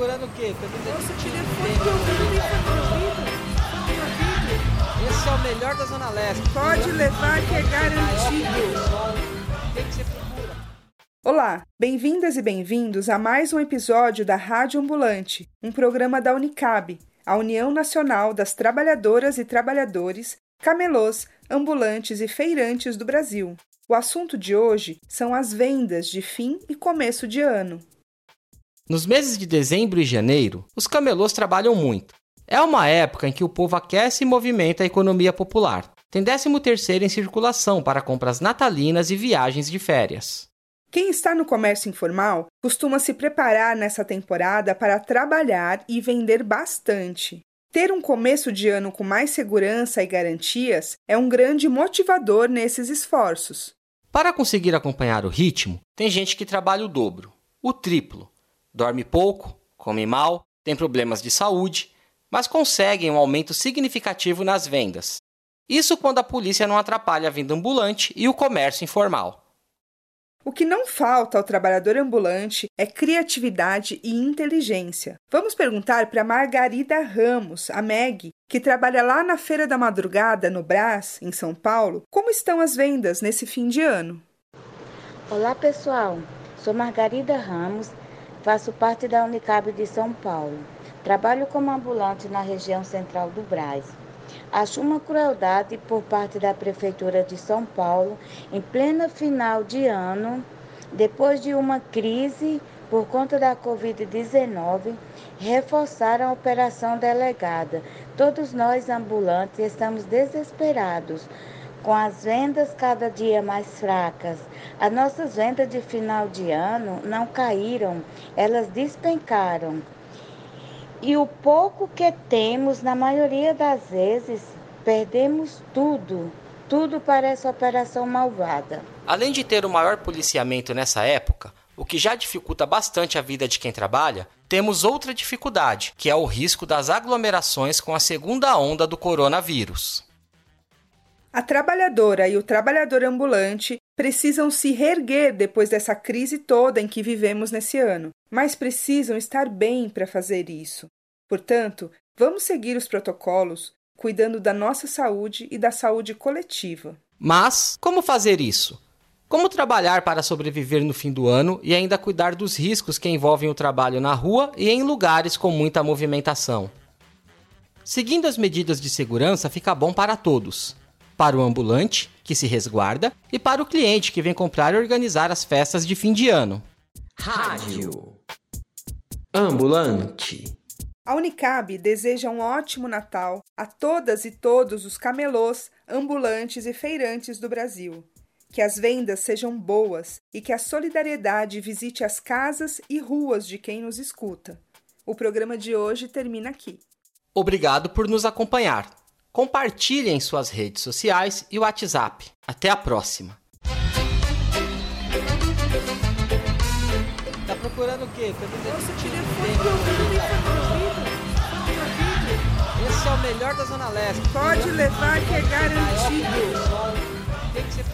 procurando o quê? Nossa, que telefone que eu vi Esse é o melhor da Zona Leste. Pode levar que é garantido. Que? Olá, bem-vindas e bem-vindos a mais um episódio da Rádio Ambulante, um programa da Unicab, a União Nacional das Trabalhadoras e Trabalhadores, camelôs, ambulantes e feirantes do Brasil. O assunto de hoje são as vendas de fim e começo de ano. Nos meses de dezembro e janeiro, os camelôs trabalham muito. É uma época em que o povo aquece e movimenta a economia popular. Tem 13 terceiro em circulação para compras natalinas e viagens de férias. Quem está no comércio informal costuma se preparar nessa temporada para trabalhar e vender bastante. Ter um começo de ano com mais segurança e garantias é um grande motivador nesses esforços. Para conseguir acompanhar o ritmo, tem gente que trabalha o dobro, o triplo. Dorme pouco, come mal, tem problemas de saúde, mas conseguem um aumento significativo nas vendas. Isso quando a polícia não atrapalha a venda ambulante e o comércio informal. O que não falta ao trabalhador ambulante é criatividade e inteligência. Vamos perguntar para Margarida Ramos, a Meg, que trabalha lá na Feira da Madrugada, no Brás, em São Paulo, como estão as vendas nesse fim de ano. Olá, pessoal. Sou Margarida Ramos, faço parte da Unicab de São Paulo. Trabalho como ambulante na região central do Brás. Acho uma crueldade por parte da Prefeitura de São Paulo, em plena final de ano, depois de uma crise por conta da Covid-19, reforçar a operação delegada. Todos nós ambulantes estamos desesperados com as vendas cada dia mais fracas. As nossas vendas de final de ano não caíram, elas despencaram. E o pouco que temos, na maioria das vezes, perdemos tudo. Tudo para essa operação malvada. Além de ter o maior policiamento nessa época, o que já dificulta bastante a vida de quem trabalha, temos outra dificuldade, que é o risco das aglomerações com a segunda onda do coronavírus. A trabalhadora e o trabalhador ambulante precisam se reerguer depois dessa crise toda em que vivemos nesse ano, mas precisam estar bem para fazer isso. Portanto, vamos seguir os protocolos, cuidando da nossa saúde e da saúde coletiva. Mas como fazer isso? Como trabalhar para sobreviver no fim do ano e ainda cuidar dos riscos que envolvem o trabalho na rua e em lugares com muita movimentação? Seguindo as medidas de segurança fica bom para todos para o ambulante, que se resguarda, e para o cliente que vem comprar e organizar as festas de fim de ano. Rádio Ambulante. A Unicab deseja um ótimo Natal a todas e todos os camelôs, ambulantes e feirantes do Brasil. Que as vendas sejam boas e que a solidariedade visite as casas e ruas de quem nos escuta. O programa de hoje termina aqui. Obrigado por nos acompanhar. Compartilhe em suas redes sociais e WhatsApp. Até a próxima! Tá procurando o quê? Nossa, eu vi Esse é o melhor da Zona Leste. Pode levar que é garantido. O que, você